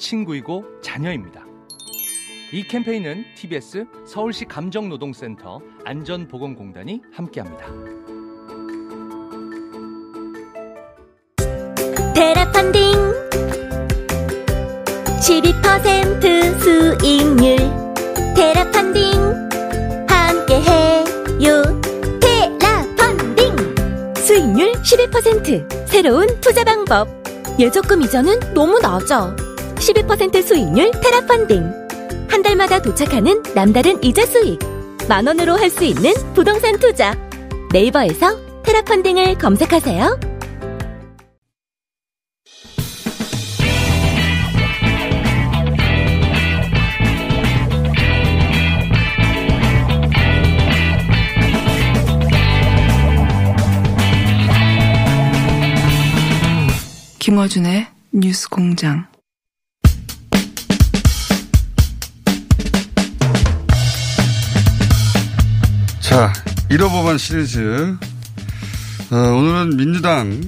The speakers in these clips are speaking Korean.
친구이고 자녀입니다. 이 캠페인은 TBS 서울시 감정노동센터 안전보건공단이 함께합니다. 테라 펀딩. 12% 수익률. 테라 펀딩. 함께해요. 테라 펀딩. 수익률 12% 새로운 투자 방법. 예적금 이자는 너무 낮아 12% 수익률 테라 펀딩 한 달마다 도착하는 남다른 이자 수익 만 원으로 할 수 있는 부동산 투자 네이버에서 테라 펀딩을 검색하세요. 김어준의 뉴스 공장. 자, 1호 법안 시리즈. 어, 오늘은 민주당.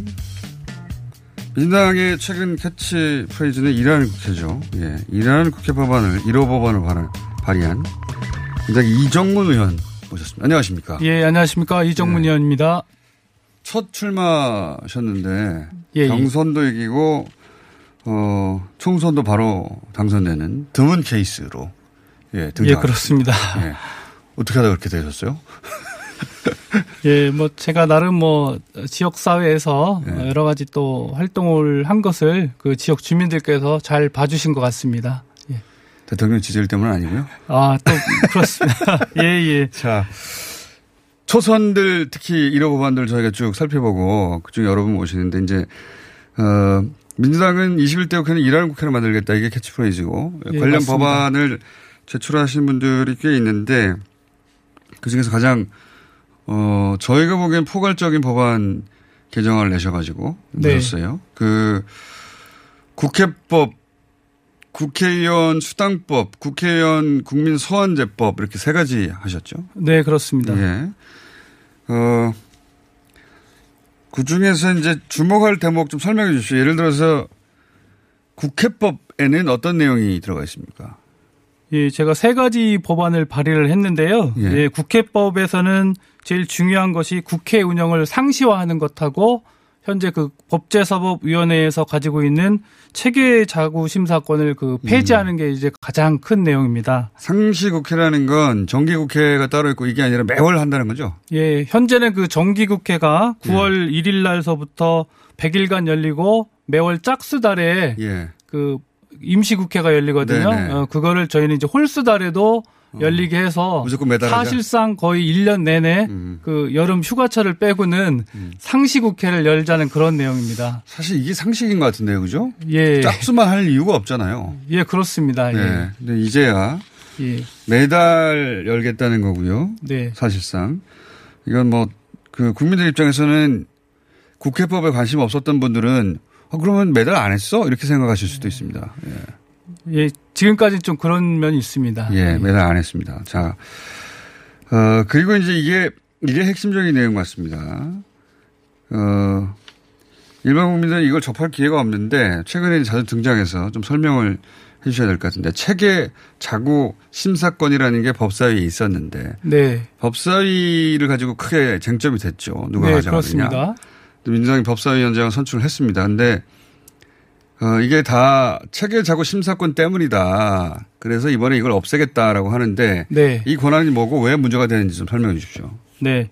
민주당의 최근 캐치 프레이즈는 일하는 국회죠. 예. 일하는 국회 법안을 1호 법안을 발한, 발의한 민주당 이정문 의원 모셨습니다. 안녕하십니까. 예, 안녕하십니까. 이정문 예. 의원입니다. 첫 출마하셨는데 예, 예. 경선도 이기고 어, 총선도 바로 당선되는 드문 케이스로 예, 등장. 예, 그렇습니다. 예. 어떻게 하다 그렇게 되셨어요? 예, 뭐 제가 나름 뭐 지역 사회에서 예. 여러 가지 또 활동을 한 것을 그 지역 주민들께서 잘 봐주신 것 같습니다. 예. 대통령 지지율 때문은 아니고요. 아, 또 그렇습니다. 예, 예. 자, 초선들 특히 1호 법안들 저희가 쭉 살펴보고 그중에 여러 분 모시는데 이제 어, 민주당은 21대 국회는 일하는 국회를 만들겠다 이게 캐치프레이즈고 예, 관련 맞습니다. 법안을 제출하신 분들이 꽤 있는데 그 중에서 가장 어, 저희가 보기엔 포괄적인 법안 개정안을 내셔가지고 네. 내셨어요. 그 국회법 국회의원 수당법, 국회의원 국민 소환제법 이렇게 세 가지 하셨죠. 네, 그렇습니다. 예. 어, 그 중에서 이제 주목할 대목 좀 설명해 주십시오. 예를 들어서 국회법에는 어떤 내용이 들어가 있습니까? 예, 제가 세 가지 법안을 발의를 했는데요. 예. 예. 국회법에서는 제일 중요한 것이 국회 운영을 상시화하는 것하고 현재 그 법제사법위원회에서 가지고 있는 체계 자구 심사권을 그 폐지하는 게 이제 가장 큰 내용입니다. 상시 국회라는 건 정기 국회가 따로 있고 이게 아니라 매월 한다는 거죠. 예, 현재는 그 정기 국회가 9월 1일 날서부터 100일간 열리고 매월 짝수 달에 예. 그 임시국회가 열리거든요. 네네. 어, 그거를 저희는 이제 홀수달에도 열리게 해서 무조건 매달하자? 사실상 거의 1년 내내 음. 그 여름 휴가철을 빼고는 상시국회를 열자는 그런 내용입니다. 사실 이게 상식인 것 같은데요, 그죠? 예. 짝수만 할 이유가 없잖아요. 예, 그렇습니다. 네. 예. 근데 이제야 예. 매달 열겠다는 거고요. 네. 사실상 이건 뭐 그 국민들 입장에서는 국회법에 관심 없었던 분들은 어, 그러면 매달 안 했어 이렇게 생각하실 수도 있습니다. 예, 예, 지금까지 좀 그런 면이 있습니다. 예, 매달 안 했습니다. 자, 어 그리고 이제 이게 이게 핵심적인 내용 같습니다. 어 일반 국민들은 이걸 접할 기회가 없는데 최근에 자주 등장해서 좀 설명을 해 주셔야 될 것 같은데 체계 자구 심사권이라는 게 법사위에 있었는데 네. 법사위를 가지고 크게 쟁점이 됐죠. 누가 네, 가져가느냐. 그렇습니다. 민주당이 법사위원장을 선출을 했습니다. 근데 어, 이게 다 체계 자구 심사권 때문이다. 그래서 이번에 이걸 없애겠다라고 하는데 네. 이 권한이 뭐고 왜 문제가 되는지 좀 설명해 주십시오. 네.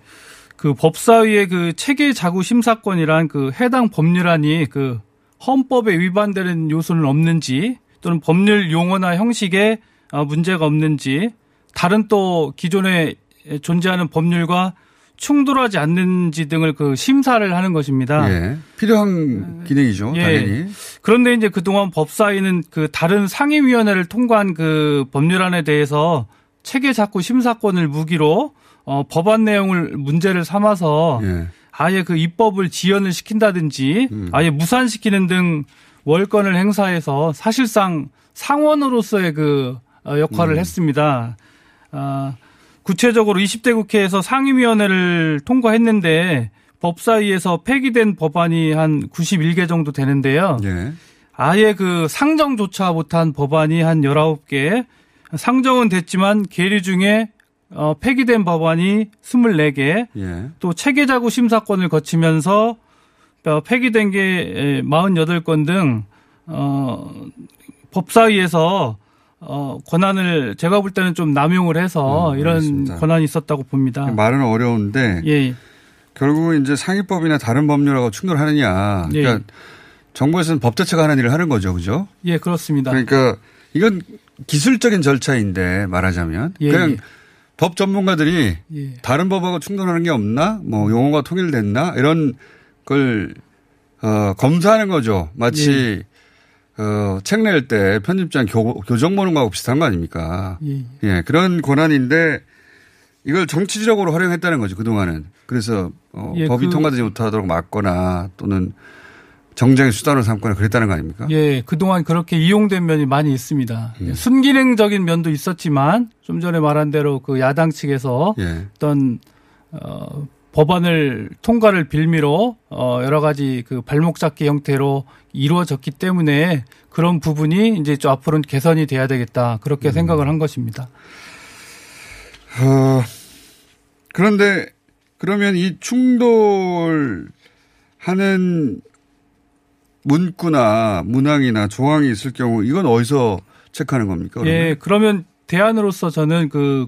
그 법사위의 그 체계 자구 심사권이란 그 해당 법률안이 그 헌법에 위반되는 요소는 없는지 또는 법률 용어나 형식에 어, 문제가 없는지 다른 또 기존에 존재하는 법률과 충돌하지 않는지 등을 그 심사를 하는 것입니다. 예. 필요한 기능이죠. 예. 당연히. 그런데 이제 그동안 법사위는 그 다른 상임위원회를 통과한 그 법률안에 대해서 체계 작구 심사권을 무기로 어, 법안 내용을 문제를 삼아서 예. 아예 그 입법을 지연을 시킨다든지 음. 아예 무산시키는 등 월권을 행사해서 사실상 상원으로서의 그 어, 역할을 음. 했습니다. 아, 구체적으로 20대 국회에서 상임위원회를 통과했는데 법사위에서 폐기된 법안이 한 91개 정도 되는데요. 예. 아예 그 상정조차 못한 법안이 한 19개, 상정은 됐지만 계류 중에 어, 폐기된 법안이 24개, 예. 또 체계자구 심사권을 거치면서 어, 폐기된 게 48건 등 어, 법사위에서 어, 권한을 제가 볼 때는 좀 남용을 해서 음, 이런 알겠습니다. 권한이 있었다고 봅니다. 말은 어려운데 예, 결국은 이제 상위법이나 다른 법률하고 충돌하느냐. 예. 그러니까 정부에서는 법 자체가 하는 일을 하는 거죠. 그죠? 예, 그렇습니다. 그러니까 이건 기술적인 절차인데 말하자면 예, 그냥 예. 법 전문가들이 예. 다른 법하고 충돌하는 게 없나? 뭐 용어가 통일됐나? 이런 걸 어, 검사하는 거죠. 마치 어, 책 낼 때 편집장 교, 교정 보는 거하고 비슷한 거 아닙니까? 예. 예, 그런 권한인데 이걸 정치적으로 활용했다는 거죠. 그동안은. 그래서 어, 예, 법이 그- 통과되지 못하도록 막거나 또는 정쟁의 수단으로 삼거나 그랬다는 거 아닙니까? 예, 그동안 그렇게 이용된 면이 많이 있습니다. 음. 예, 순기능적인 면도 있었지만 좀 전에 말한 대로 그 야당 측에서 예. 어떤 어, 법안을 통과를 빌미로 어, 여러 가지 그 발목 잡기 형태로 이루어졌기 때문에 그런 부분이 이제 좀 앞으로는 개선이 돼야 되겠다 그렇게 음. 생각을 한 것입니다. 어, 그런데 그러면 이 충돌하는 문구나 문항이나 조항이 있을 경우 이건 어디서 체크하는 겁니까? 그러면? 예, 그러면 대안으로서 저는 그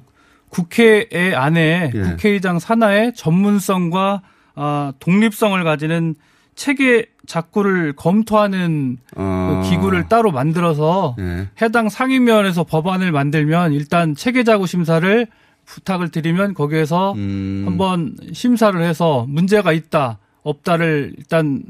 국회의 안에 예. 국회의장 산하의 전문성과 아, 독립성을 가지는 체계 작구를 검토하는 어. 그 기구를 따로 만들어서 예. 해당 상임위원회에서 법안을 만들면 일단 체계 자구 심사를 부탁을 드리면 거기에서 음. 한번 심사를 해서 문제가 있다 없다를 일단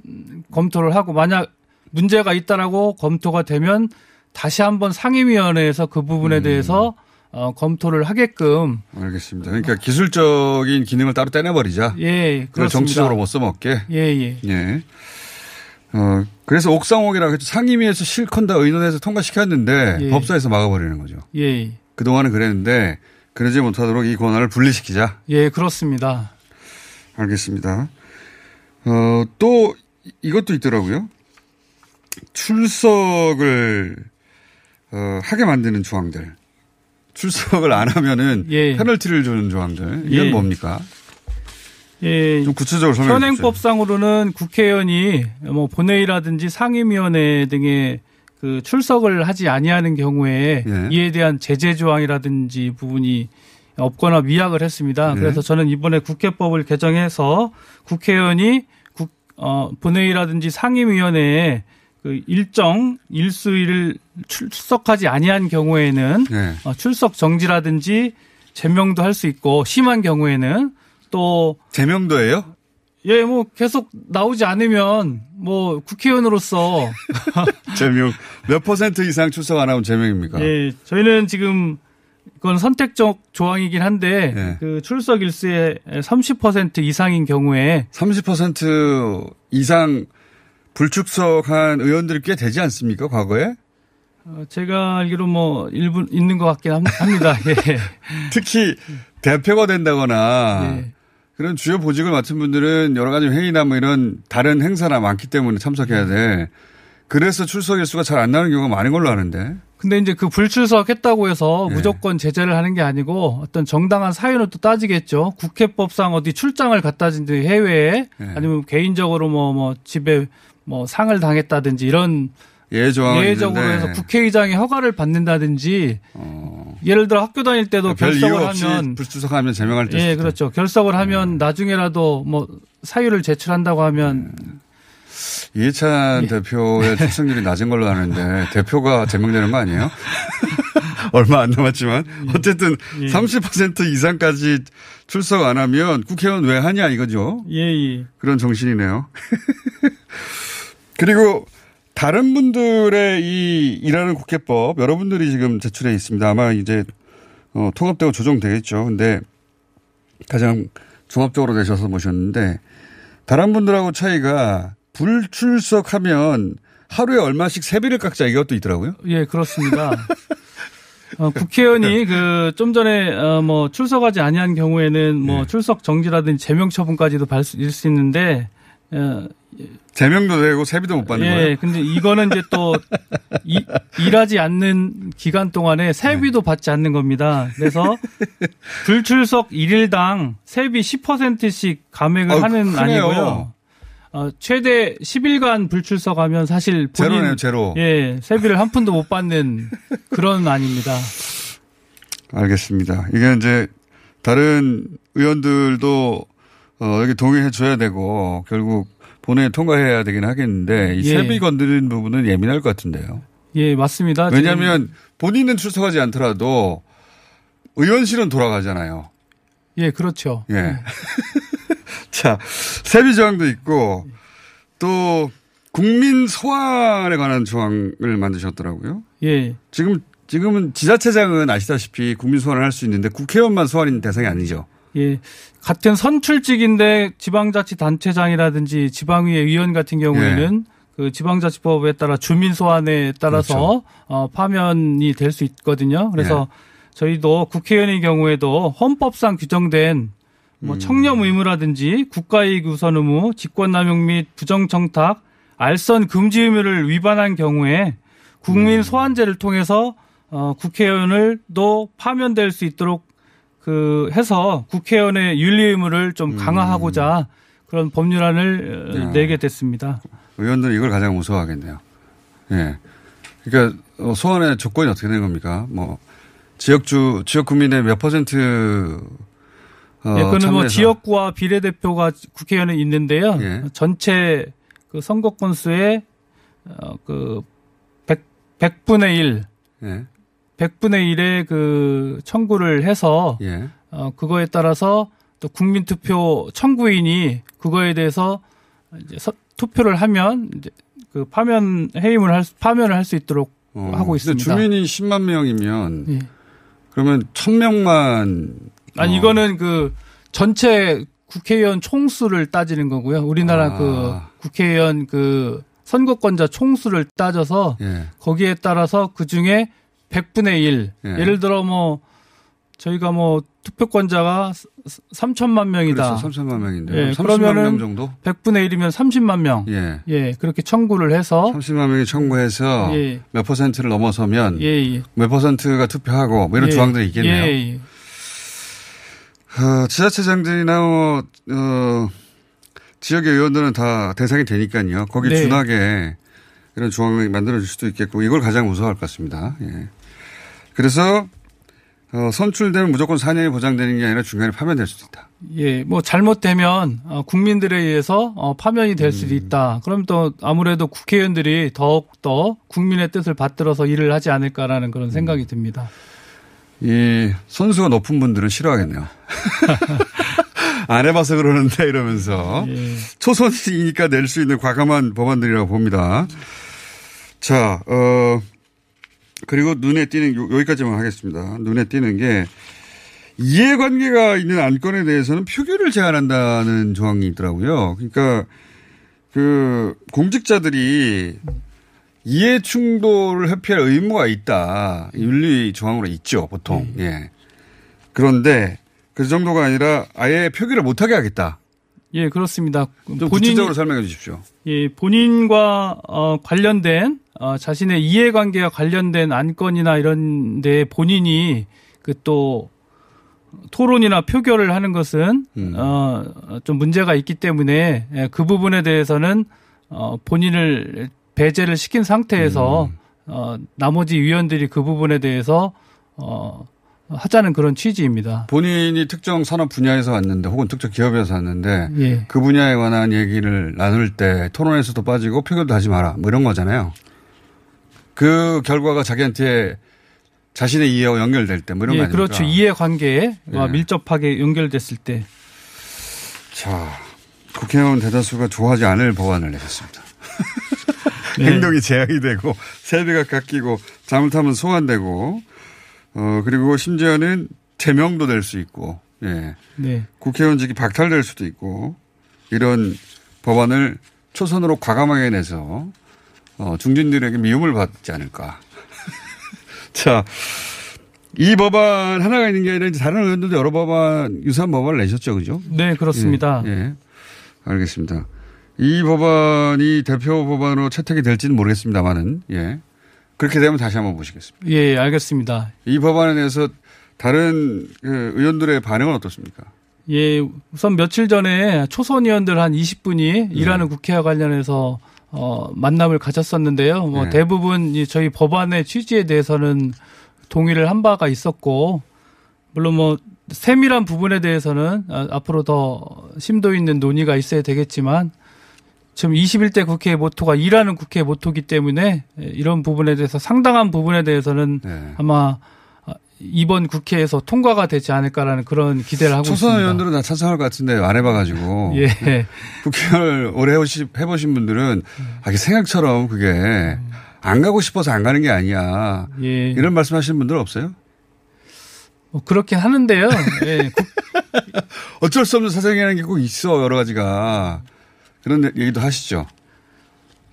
검토를 하고 만약 문제가 있다라고 검토가 되면 다시 한번 상임위원회에서 그 부분에 음. 대해서 어, 검토를 하게끔 알겠습니다. 그러니까 기술적인 기능을 따로 떼내버리자. 예 그걸 그렇습니다. 정치적으로 못 써먹게. 예 예 예. 어, 그래서 옥상옥이라고 했죠. 상임위에서 실컷 다 의논해서 통과시켰는데 예. 법사에서 막아버리는 거죠. 예, 그동안은 그랬는데 그러지 못하도록 이 권한을 분리시키자. 예 그렇습니다. 알겠습니다. 어, 또 이것도 있더라고요. 출석을 어, 하게 만드는 조항들. 출석을 안 하면은 예. 페널티를 주는 조항들. 이건 예. 뭡니까? 예, 좀 구체적으로 설명해. 현행법상으로는 국회의원이 뭐 본회의라든지 상임위원회 등에 그 출석을 하지 아니하는 경우에 예. 이에 대한 제재 조항이라든지 부분이 없거나 미약을 했습니다. 네. 그래서 저는 이번에 국회법을 개정해서 국회의원이 국, 어, 본회의라든지 상임위원회에 그 일정 일수일을 출석하지 아니한 경우에는 네. 어, 출석 정지라든지 제명도 할 수 있고 심한 경우에는 또 제명도예요? 예, 뭐 계속 나오지 않으면 뭐 국회의원으로서 제명 몇 퍼센트 이상 출석 안 하면 제명입니까? 예, 저희는 지금 그건 선택적 조항이긴 한데 예. 그 출석 일수의 30% 이상인 경우에 30% 이상 불출석한 의원들이 꽤 되지 않습니까? 과거에? 어, 제가 알기로 뭐 일부 있는 것 같긴 함- 합니다. 예. 특히 대표가 된다거나 예. 그런 주요 보직을 맡은 분들은 여러 가지 회의나 뭐 이런 다른 행사나 많기 때문에 참석해야 돼. 그래서 출석 일수가 잘 안 나는 경우가 많은 걸로 아는데. 근데 이제 그 불출석했다고 해서 예. 무조건 제재를 하는 게 아니고 어떤 정당한 사유는 또 따지겠죠. 국회법상 어디 출장을 갔다든지 해외에 예. 아니면 개인적으로 뭐뭐 집에 뭐 상을 당했다든지 이런 예외적으로 있는데 해서 국회의장의 허가를 받는다든지 어, 예를 들어 학교 다닐 때도 결석을 하면 불출석하면 제명할 때. 예 그렇죠 결석을 하면 나중에라도 뭐 사유를 제출한다고 하면 이해찬 예. 대표의 출석률이 낮은 걸로 아는데 대표가 제명되는 거 아니에요? 얼마 안 남았지만 어쨌든 예. 30% 이상까지 출석 안 하면 국회의원 왜 하냐 이거죠. 예, 예. 그런 정신이네요. 그리고 다른 분들의 이 일하는 국회법 여러분들이 지금 제출해 있습니다. 아마 이제 어, 통합되고 조정되겠죠. 근데 가장 종합적으로 내셔서 모셨는데 다른 분들하고 차이가 불출석하면 하루에 얼마씩 세비를 깎자 이것도 있더라고요. 예, 그렇습니다. 어, 국회의원이 그 좀 전에 어, 뭐 출석하지 아니한 경우에는 뭐 네. 출석 정지라든지 제명 처분까지도 받을 수 있는데 어, 제명도 되고 세비도 못 받는 예, 거예요. 근데 이거는 이제 또 이- 일하지 않는 기간 동안에 세비도 네. 받지 않는 겁니다. 그래서 불출석 1일당 세비 10%씩 감액을 아유, 하는 크네요. 아니고요. 어, 최대 10일간 불출석하면 사실 본인 제로네요, 제로. 예, 세비를 한 푼도 못 받는 그런 아닙니다. 알겠습니다. 이게 이제 다른 의원들도 어, 여기 동의해 줘야 되고 결국 본회의 통과해야 되긴 하겠는데 이 예. 세비 건드리는 부분은 예민할 것 같은데요. 예, 맞습니다. 왜냐하면 본인은 출석하지 않더라도 의원실은 돌아가잖아요. 예, 그렇죠. 예. 자, 세비 조항도 있고 또 국민 소환에 관한 조항을 만드셨더라고요. 예. 지금 지금은 지자체장은 아시다시피 국민 소환을 할 수 있는데 국회의원만 소환인 대상이 아니죠. 예. 같은 선출직인데 지방자치단체장이라든지 지방의회 의원 같은 경우에는 예. 그 지방자치법에 따라 주민 소환에 따라서 그렇죠. 어, 파면이 될 수 있거든요. 그래서 예. 저희도 국회의원의 경우에도 헌법상 규정된 뭐 음. 청렴 의무라든지 국가이익 우선 의무, 직권남용 및 부정청탁, 알선 금지 의무를 위반한 경우에 국민 음. 소환제를 통해서 어, 국회의원을도 파면될 수 있도록 그 해서 국회의원의 윤리 의무를 좀 강화하고자 그런 법률안을 어, 음. 야. 내게 됐습니다. 의원들은 이걸 가장 무서워하겠네요. 예. 그러니까 어, 소환의 조건이 어떻게 되는 겁니까? 뭐 지역주 지역 국민의 몇 퍼센트 어, 예, 그는 뭐 지역구와 비례대표가 국회의원에 있는데요. 예. 전체 그 선거 건수의 어, 그 100, 100분의 1, 예. 100분의 1의 그 청구를 해서 예. 어, 그거에 따라서 또 국민투표 청구인이 그거에 대해서 이제 서- 투표를 하면 이제 그 파면 해임을 할 수- 파면을 할 수 있도록 어, 하고 있습니다. 주민이 10만 명이면 예. 그러면 1000명만 아니 이거는 그 전체 국회의원 총수를 따지는 거고요. 우리나라 아. 그 국회의원 그 선거권자 총수를 따져서 예. 거기에 따라서 그 중에 100분의 1. 예. 예를 들어 뭐 저희가 뭐 투표권자가 3천만 명이다. 그렇죠. 3천만 명인데. 예, 30만 그러면은 명 정도? 100분의 1이면 30만 명. 예. 예, 그렇게 청구를 해서 30만 명이 청구해서 예. 몇 퍼센트를 넘어서면 예, 예. 몇 퍼센트가 투표하고 뭐 이런 예. 조항들이 있겠네요. 예, 예. 어, 지자체장들이나 뭐, 어, 지역의 의원들은 다 대상이 되니까요. 거기 네. 준하게 이런 조항을 만들어줄 수도 있겠고 이걸 가장 무서워할 것 같습니다. 예. 그래서 어, 선출되면 무조건 4년이 보장되는 게 아니라 중간에 파면될 수도 있다. 예, 뭐 잘못되면 어, 국민들에 의해서 어, 파면이 될 음. 수도 있다. 그럼 또 아무래도 국회의원들이 더욱 더 국민의 뜻을 받들어서 일을 하지 않을까라는 그런 음. 생각이 듭니다. 이 선수가 높은 분들은 싫어하겠네요. 안 해봐서 그러는데 이러면서 예. 초선이니까 낼 수 있는 과감한 법안들이라고 봅니다. 자, 어, 그리고 눈에 띄는, 요- 여기까지만 하겠습니다. 눈에 띄는 게 이해관계가 있는 안건에 대해서는 표결을 제한한다는 조항이 있더라고요. 그러니까 그 공직자들이 이해 충돌을 회피할 의무가 있다. 윤리 조항으로 있죠, 보통. 예. 그런데 그 정도가 아니라 아예 표결을 못하게 하겠다. 예, 그렇습니다. 좀 본인이 구체적으로 설명해 주십시오. 예, 본인과 어, 관련된 어, 자신의 이해관계와 관련된 안건이나 이런 데 본인이 그 또 토론이나 표결을 하는 것은 음. 어, 좀 문제가 있기 때문에 예, 그 부분에 대해서는 어, 본인을 배제를 시킨 상태에서 음. 어, 나머지 위원들이 그 부분에 대해서 어, 하자는 그런 취지입니다. 본인이 특정 산업 분야에서 왔는데 혹은 특정 기업에서 왔는데 예. 그 분야에 관한 얘기를 나눌 때 토론에서도 빠지고 표결도 하지 마라. 뭐 이런 거잖아요. 그 결과가 자기한테 자신의 이해와 연결될 때 뭐 이런 거 예, 아닙니까? 그렇죠. 이해 관계에 예. 밀접하게 연결됐을 때. 자, 국회의원 대다수가 좋아하지 않을 법안을 내셨습니다. 네. 행동이 제약이 되고 세비가 깎이고 잘못하면 소환되고 어 그리고 심지어는 제명도 될 수 있고 예 네. 국회의원직이 박탈될 수도 있고 이런 법안을 초선으로 과감하게 내서 어, 중진들에게 미움을 받지 않을까. 자, 이 법안 하나가 있는 게 아니라 다른 의원들도 여러 법안 유사한 법안을 내셨죠, 그죠? 네, 그렇습니다. 예, 예. 알겠습니다. 이 법안이 대표 법안으로 채택이 될지는 모르겠습니다만은, 예. 그렇게 되면 다시 한번 보시겠습니다. 예, 알겠습니다. 이 법안에 대해서 다른 그 의원들의 반응은 어떻습니까? 예, 우선 며칠 전에 초선 의원들 한 20분이 일하는 국회와 관련해서 어, 만남을 가졌었는데요. 뭐 네. 대부분 이 저희 법안의 취지에 대해서는 동의를 한 바가 있었고, 물론 뭐 세밀한 부분에 대해서는 아, 앞으로 더 심도 있는 논의가 있어야 되겠지만, 지금 21대 국회의 모토가 일하는 국회의 모토기 때문에 예, 이런 부분에 대해서 상당한 부분에 대해서는 네. 아마 아, 이번 국회에서 통과가 되지 않을까라는 그런 기대를 하고 초선 있습니다. 의원들은 다 찬성할 것 같은데 안 해봐가지고. 예. 국회의원을 오래 해보신 분들은 아, 이게 생각처럼 그게 안 가고 싶어서 안 가는 게 아니야. 예. 이런 말씀 하시는 분들 없어요? 뭐 그렇긴 하는데요. 예. 국- 어쩔 수 없는 사정이라는 게 꼭 있어, 여러 가지가. 그런 얘기도 하시죠.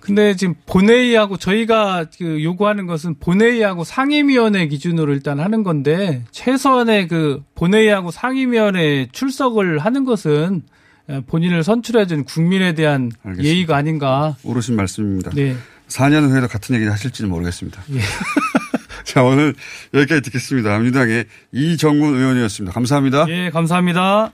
근데 지금 본회의하고 저희가 그 요구하는 것은 본회의하고 상임위원회 기준으로 일단 하는 건데 최소한의 그 본회의하고 상임위원회 출석을 하는 것은 예, 본인을 선출해준 국민에 대한 알겠습니다. 예의가 아닌가. 옳으신 말씀입니다. 네. 4년 후에도 같은 얘기 하실지는 모르겠습니다. 예. 자, 오늘 여기까지 듣겠습니다. 민주당의 이정문 의원이었습니다. 감사합니다. 예, 감사합니다.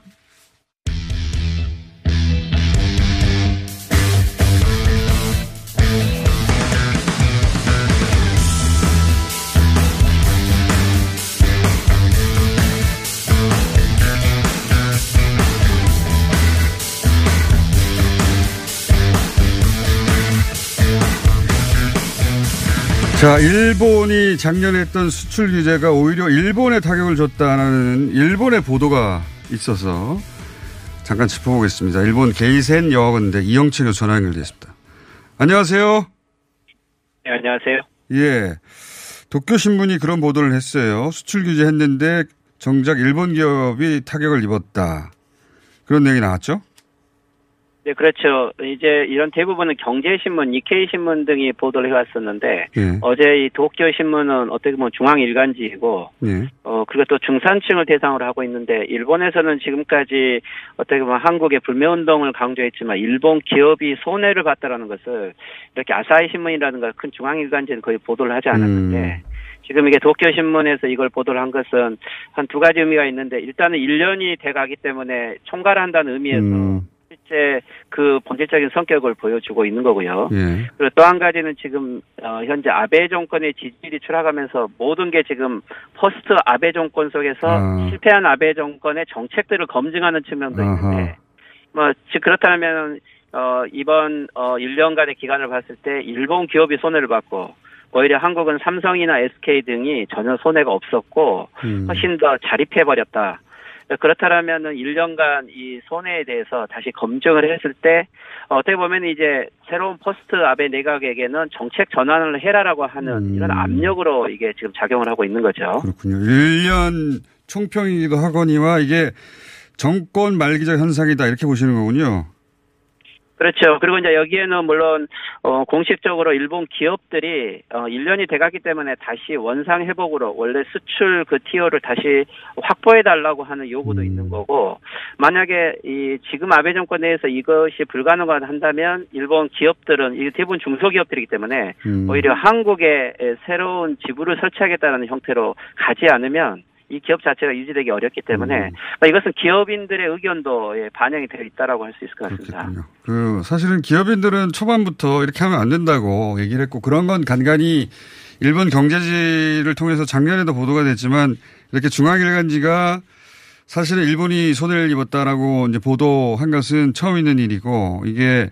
자, 일본이 작년에 했던 수출 규제가 오히려 일본에 타격을 줬다는 일본의 보도가 있어서 잠깐 짚어보겠습니다. 일본 게이센 여학원대 이영채 교수 전화 연결됐습니다. 안녕하세요. 네, 안녕하세요. 예. 도쿄신문이 그런 보도를 했어요. 수출 규제 했는데 정작 일본 기업이 타격을 입었다. 그런 내용이 나왔죠? 네, 그렇죠. 이제 이런 대부분은 경제신문, 니케이 신문 등이 보도를 해왔었는데, 예. 어제 이 도쿄 신문은 어떻게 보면 중앙 일간지이고, 예. 어, 그리고 또 중산층을 대상으로 하고 있는데, 일본에서는 지금까지 어떻게 보면 한국의 불매 운동을 강조했지만, 일본 기업이 손해를 봤다라는 것을 이렇게 아사히 신문이라든가 큰 중앙 일간지는 거의 보도를 하지 않았는데, 음. 지금 이게 도쿄신문에서 이걸 보도를 한 것은 한 두 가지 의미가 있는데, 일단은 1년이 돼 가기 때문에 총괄한다는 의미에서 음. 실제 그 본질적인 성격을 보여주고 있는 거고요. 예. 그리고 또 한 가지는 지금 어, 현재 아베 정권의 지지율이 추락하면서 모든 게 지금 post 아베 정권 속에서 아. 실패한 아베 정권의 정책들을 검증하는 측면도 아하. 있는데 뭐즉 그렇다면 어 이번 어 1년간의 기간을 봤을 때 일본 기업이 손해를 받고 오히려 한국은 삼성이나 SK 등이 전혀 손해가 없었고 음. 훨씬 더 자립해 버렸다. 그렇다면은 1년간 이 손해에 대해서 다시 검증을 했을 때 어떻게 보면 이제 새로운 post 아베 내각에게는 정책 전환을 해라라고 하는 음. 이런 압력으로 이게 지금 작용을 하고 있는 거죠. 그렇군요. 1년 총평이기도 하거니와 이게 정권 말기적 현상이다 이렇게 보시는 거군요. 그렇죠. 그리고 이제 여기에는 물론 어 공식적으로 일본 기업들이 어 1년이 돼가기 때문에 다시 원상 회복으로 원래 수출 그 티오를 다시 확보해 달라고 하는 요구도 음. 있는 거고 만약에 이 지금 아베 정권 내에서 이것이 불가능한다면 일본 기업들은 이 대부분 중소기업들이기 때문에 음. 오히려 한국에 새로운 지부를 설치하겠다는 형태로 가지 않으면 이 기업 자체가 유지되기 어렵기 때문에 음. 그러니까 이것은 기업인들의 의견도 예, 반영이 되어 있다라고 할 수 있을 것 같습니다. 그렇겠군요. 그 사실은 기업인들은 초반부터 이렇게 하면 안 된다고 얘기를 했고 그런 건 간간히 일본 경제지를 통해서 작년에도 보도가 됐지만 이렇게 중앙일간지가 사실은 일본이 손해를 입었다라고 이제 보도한 것은 처음 있는 일이고 이게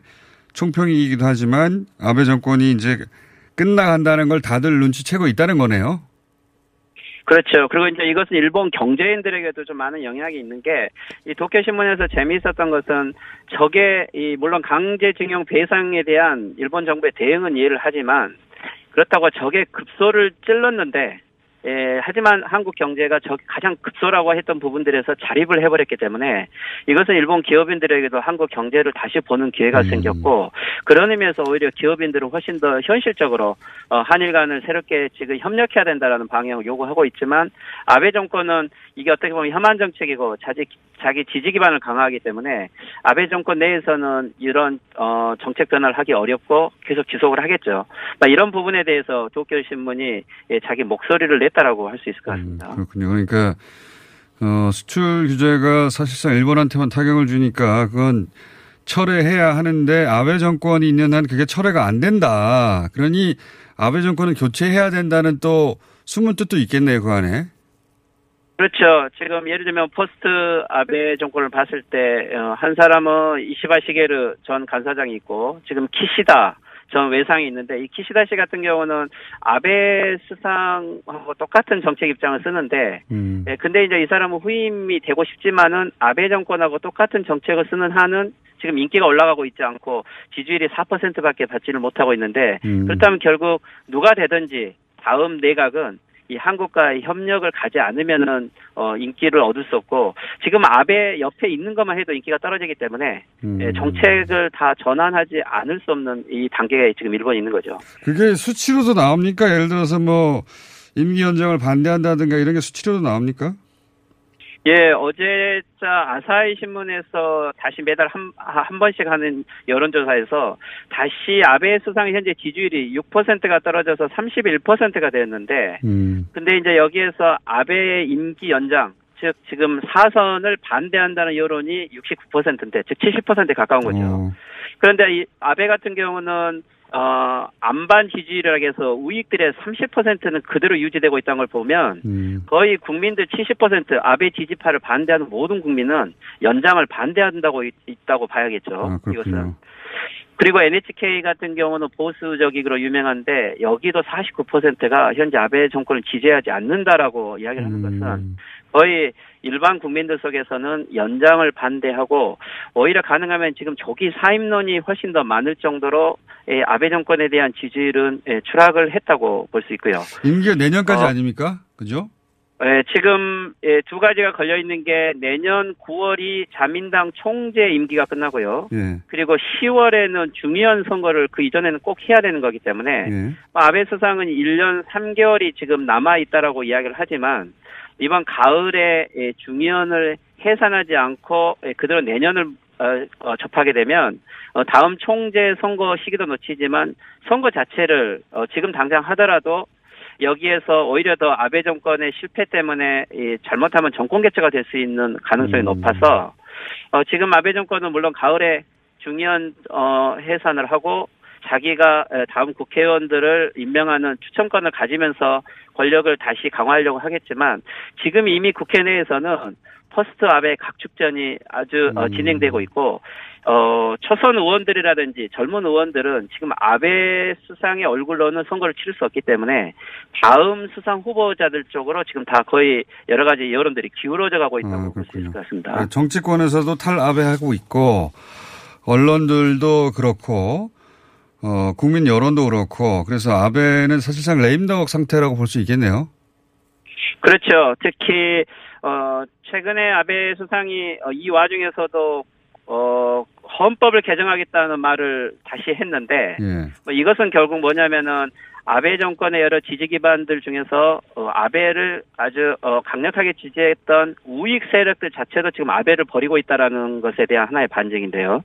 총평이기도 하지만 아베 정권이 이제 끝나간다는 걸 다들 눈치채고 있다는 거네요. 그렇죠. 그리고 이제 이것은 일본 경제인들에게도 좀 많은 영향이 있는 게 이 도쿄 신문에서 재미있었던 것은 저게 이 물론 강제징용 배상에 대한 일본 정부의 대응은 이해를 하지만 그렇다고 적의 급소를 찔렀는데 예, 하지만 한국 경제가 저 가장 급소라고 했던 부분들에서 자립을 해버렸기 때문에 이것은 일본 기업인들에게도 한국 경제를 다시 보는 기회가 음. 생겼고 그런 의미에서 오히려 기업인들은 훨씬 더 현실적으로 어, 한일 간을 새롭게 지금 협력해야 된다라는 방향을 요구하고 있지만 아베 정권은 이게 어떻게 보면 혐한 정책이고 자기 자기 지지 기반을 강화하기 때문에 아베 정권 내에서는 이런 어, 정책 변화를 하기 어렵고 계속 지속을 하겠죠. 이런 부분에 대해서 도쿄 신문이 예, 자기 목소리를 냈 다라고 할 수 있을 것 같습니다. 음, 그렇군요. 그러니까 어, 수출 규제가 사실상 일본한테만 타격을 주니까 그건 철회해야 하는데 아베 정권이 있는 한 그게 철회가 안 된다. 그러니 아베 정권은 교체해야 된다는 또 숨은 뜻도 있겠네요, 그 안에. 그렇죠. 지금 예를 들면 포스트 아베 정권을 봤을 때 한 사람은 이시바 시게르 전 간사장이 있고 지금 키시다 전 외상이 있는데 이 키시다 씨 같은 경우는 아베 수상하고 똑같은 정책 입장을 쓰는데 음. 예, 근데 이제 이 사람은 후임이 되고 싶지만은 아베 정권하고 똑같은 정책을 쓰는 한은 지금 인기가 올라가고 있지 않고 지지율이 4%밖에 받지를 못하고 있는데 음. 그렇다면 결국 누가 되든지 다음 내각은 이 한국과의 협력을 가지 않으면은 어 인기를 얻을 수 없고 지금 아베 옆에 있는 것만 해도 인기가 떨어지기 때문에 음. 예, 정책을 다 전환하지 않을 수 없는 이 단계에 지금 일본이 있는 거죠. 그게 수치로도 나옵니까? 예를 들어서 뭐 임기 연장을 반대한다든가 이런 게 수치로도 나옵니까? 예, 어제 자 아사히 신문에서 다시 매달 한, 한 번씩 하는 여론조사에서 다시 아베 수상의 현재 지지율이 6%가 떨어져서 31%가 되었는데, 음. 근데 이제 여기에서 아베의 임기 연장, 즉 지금 사선을 반대한다는 여론이 69%인데, 즉 70%에 가까운 거죠. 어. 그런데 이 아베 같은 경우는 어 안반 지지율이라고 해서 우익들의 30%는 그대로 유지되고 있다는 걸 보면 음. 거의 국민들 70% 아베 지지파를 반대하는 모든 국민은 연장을 반대한다고 있, 있다고 봐야겠죠. 아, 이것은. 그리고 NHK 같은 경우는 보수적이기로 유명한데 여기도 49%가 현재 아베 정권을 지지하지 않는다라고 이야기를 하는 것은 음. 거의 일반 국민들 속에서는 연장을 반대하고 오히려 가능하면 지금 조기 사임론이 훨씬 더 많을 정도로 예, 아베 정권에 대한 지지율은 예, 추락을 했다고 볼 수 있고요. 임기가 내년까지 어. 아닙니까? 그죠? 예, 지금 예, 두 가지가 걸려 있는 게 내년 9월이 자민당 총재 임기가 끝나고요. 예. 그리고 10월에는 중의원 선거를 그 이전에는 꼭 해야 되는 거기 때문에 예. 아베 수상은 1년 3개월이 지금 남아 있다라고 이야기를 하지만 이번 가을에 예, 중의원을 해산하지 않고 예, 그대로 내년을 어, 어, 접하게 되면 어, 다음 총재 선거 시기도 놓치지만 선거 자체를 어, 지금 당장 하더라도 여기에서 오히려 더 아베 정권의 실패 때문에 이 잘못하면 정권 개최가 될 수 있는 가능성이 음. 높아서 어, 지금 아베 정권은 물론 가을에 어, 해산을 하고 자기가 에, 다음 국회의원들을 임명하는 추천권을 가지면서 권력을 다시 강화하려고 하겠지만 지금 이미 국회 내에서는 post 아베 각축전이 아주 어, 음. 진행되고 있고 어 초선 의원들이라든지 젊은 의원들은 지금 아베 수상의 얼굴로는 선거를 치를 수 없기 때문에 다음 수상 후보자들 쪽으로 지금 다 거의 여러 가지 여론들이 기울어져 가고 있다고 아, 볼수 있을. 것 같습니다. 아, 정치권에서도 탈아베하고 있고 언론들도 그렇고 어, 국민 여론도 그렇고 그래서 아베는 사실상 레임덕 상태라고 볼 수 있겠네요. 그렇죠. 특히 어 최근에 아베 수상이 어, 이 와중에서도 어 헌법을 개정하겠다는 말을 다시 했는데 예. 뭐 이것은 결국 뭐냐면은 아베 정권의 여러 지지 기반들 중에서 어, 아베를 아주 어, 강력하게 지지했던 우익 세력들 자체도 지금 아베를 버리고 있다라는 것에 대한 하나의 반증인데요.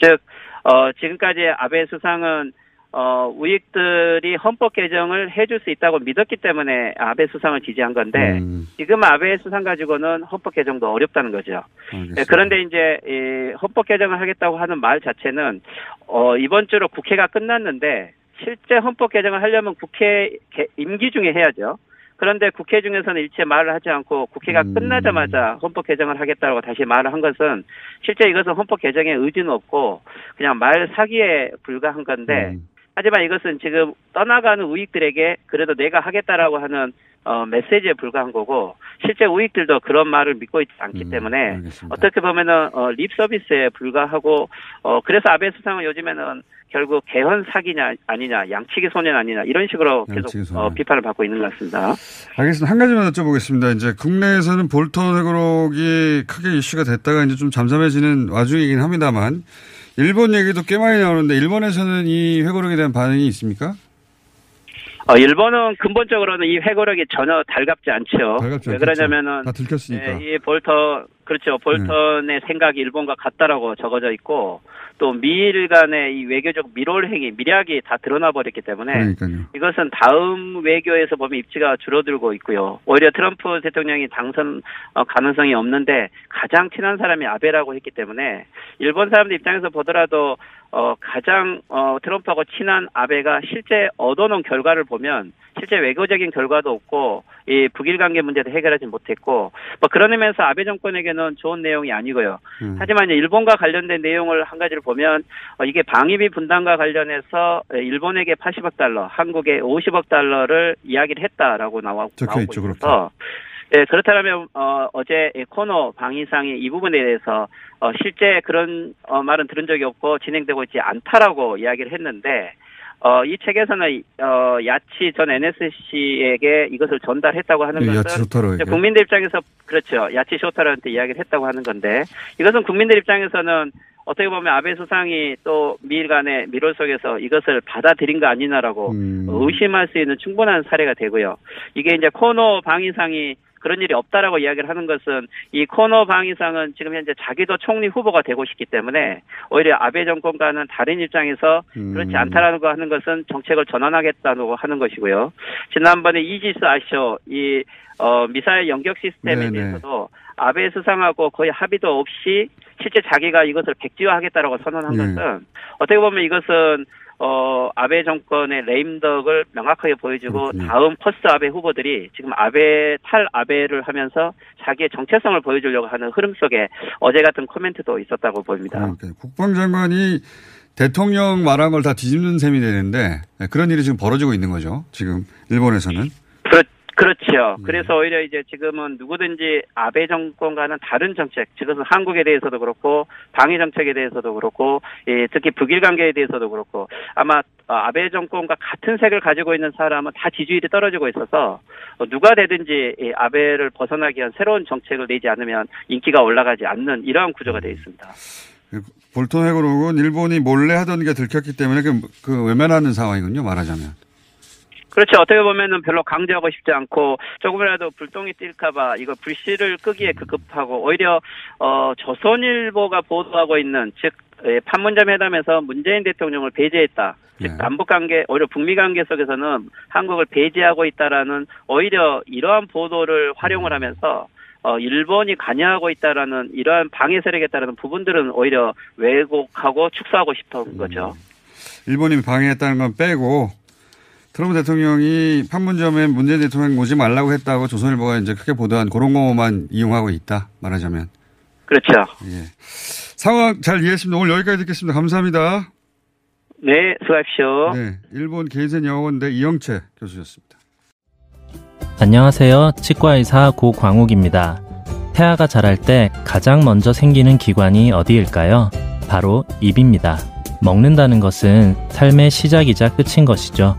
즉 어, 지금까지 아베 수상은 어, 우익들이 헌법 개정을 해줄 수 있다고 믿었기 때문에 아베 수상을 지지한 건데 음, 지금 아베 수상 가지고는 헌법 개정도 어렵다는 거죠. 알겠습니다. 네, 그런데 이제 이 헌법 개정을 하겠다고 하는 말 자체는 어 이번 주로 국회가 끝났는데 실제 헌법 개정을 하려면 국회 개- 임기 중에 해야죠. 그런데 국회 중에서는 일체 말을 하지 않고 국회가 음. 끝나자마자 헌법 개정을 하겠다고 다시 말을 한 것은 실제 이것은 헌법 개정에 의지는 없고 그냥 말 사기에 불과한 건데 음, 하지만 이것은 지금 떠나가는 우익들에게 그래도 내가 하겠다라고 하는 어, 메시지에 불과한 거고 실제 우익들도 그런 말을 믿고 있지 않기 음, 때문에 알겠습니다. 어떻게 보면은 어, 립 서비스에 불과하고 어, 그래서 아베 수상은 요즘에는 결국 개헌 사기냐 아니냐 양치기 소년 아니냐 이런 식으로 계속. 어, 비판을 받고 있는 것 같습니다. 알겠습니다. 한 가지만 여쭤보겠습니다. 이제 국내에서는 볼턴 회고록이 크게 이슈가 됐다가 이제 좀 잠잠해지는 와중이긴 합니다만 일본 얘기도 꽤 많이 나오는데 일본에서는 이 회고록에 대한 반응이 있습니까? 어, 일본은 근본적으로는 이 회고록이 전혀 달갑지 않죠. 달갑지 왜. 그러냐면은 다 들켰으니까. 예, 이 볼턴 그렇죠. 볼턴의 생각이 일본과 같다라고 적어져 있고 또 미일 간의 이 외교적 밀월 행위, 미략이 다 드러나 버렸기 때문에 그러니까요. 이것은 다음 외교에서 보면 입지가 줄어들고 있고요. 오히려 트럼프 대통령이 당선 어, 가능성이 없는데 가장 친한 사람이 아베라고 했기 때문에 일본 사람들 입장에서 보더라도 어, 가장 어, 트럼프하고 친한 아베가 실제 얻어놓은 결과를 보면 실제 외교적인 결과도 없고 이 북일 관계 문제도 해결하지 못했고 뭐 그런 의미에서 아베 정권에게는 좋은 내용이 아니고요. 음. 하지만 이제 일본과 관련된 내용을 한 가지를 보면 어, 이게 방위비 분담과 관련해서 일본에게 80억 달러, 한국에 50억 달러를 이야기를 했다라고 나와, 적혀 있죠, 있어서 예, 그렇다면 어, 어제 이 코너 방위상이 이 부분에 대해서 어, 실제 그런 어, 말은 들은 적이 없고 진행되고 있지 않다라고 이야기를 했는데 어, 이 책에서는 어, 야치 전 NSC에게 이것을 전달했다고 하는 예, 것은 국민들 입장에서 그렇죠. 야치 쇼타로한테 이야기를 했다고 하는 건데 이것은 국민들 입장에서는 어떻게 보면 아베 수상이 또 미일 간의 미롤 속에서 이것을 받아들인 거 아니냐라고 음. 의심할 수 있는 충분한 사례가 되고요. 이게 이제 코너 방위상이 그런 일이 없다라고 이야기를 하는 것은 이 고노 방위상은 지금 현재 자기도 총리 후보가 되고 싶기 때문에 오히려 아베 정권과는 다른 입장에서 그렇지 음. 않다라는 거 하는 것은 정책을 전환하겠다고 하는 것이고요. 지난번에 이지스 어쇼어 이 어, 미사일 요격 시스템에 네네. 대해서도 아베 수상하고 거의 합의도 없이 실제 자기가 이것을 백지화하겠다라고 선언한 네. 것은 어떻게 보면 이것은 어, 아베 정권의 레임덕을 명확하게 보여주고 그렇군요. 다음 post 아베 후보들이 지금 아베 탈 아베를 하면서 자기의 정체성을 보여주려고 하는 흐름 속에 어제 같은 코멘트도 있었다고 보입니다. 그러니까요. 국방장관이 대통령 말한 걸 다 뒤집는 셈이 되는데 네, 그런 일이 지금 벌어지고 있는 거죠. 지금 일본에서는. 그렇, 그렇죠. 음. 그래서 오히려 이제 지금은 누구든지 아베 정권과는 다른 정책, 지금은 한국에 대해서도 그렇고 방위 정책에 대해서도 그렇고 예, 특히 북일 관계에 대해서도 그렇고 아마 어, 아베 정권과 같은 색을 가지고 있는 사람은 다 지지율이 떨어지고 있어서 어, 누가 되든지 이 아베를 벗어나기 위한 새로운 정책을 내지 않으면 인기가 올라가지 않는 이러한 구조가 되어 있습니다. 볼턴 회고록은 일본이 몰래 하던 게 들켰기 때문에 그, 그 외면하는 상황이군요. 말하자면. 그렇죠. 어떻게 보면은 별로 강조하고 싶지 않고 조금이라도 불똥이 뛸까봐 이거 불씨를 끄기에 급급하고 오히려 어 조선일보가 보도하고 있는 즉 예, 판문점 회담에서 문재인 대통령을 배제했다. 즉 네. 남북 관계 오히려 북미 관계 속에서는 한국을 배제하고 있다라는 오히려 이러한 보도를 활용을 하면서 어 일본이 관여하고 있다라는 이러한 방해 세력에 따르는 부분들은 오히려 왜곡하고 축소하고 싶은 거죠. 일본이 방해했다는 건 빼고 트럼프 대통령이 판문점에 문재인 대통령 오지 말라고 했다고 조선일보가 이제 크게 보도한 그런 거만 이용하고 있다. 말하자면. 그렇죠. 예. 상황 잘 이해했습니다. 오늘 여기까지 듣겠습니다. 감사합니다. 네, 수고하십시오. 네. 일본 게이센 영어원대 이영채 교수였습니다. 안녕하세요. 치과의사 고광욱입니다. 태아가 자랄 때 가장 먼저 생기는 기관이 어디일까요? 바로 입입니다. 먹는다는 것은 삶의 시작이자 끝인 것이죠.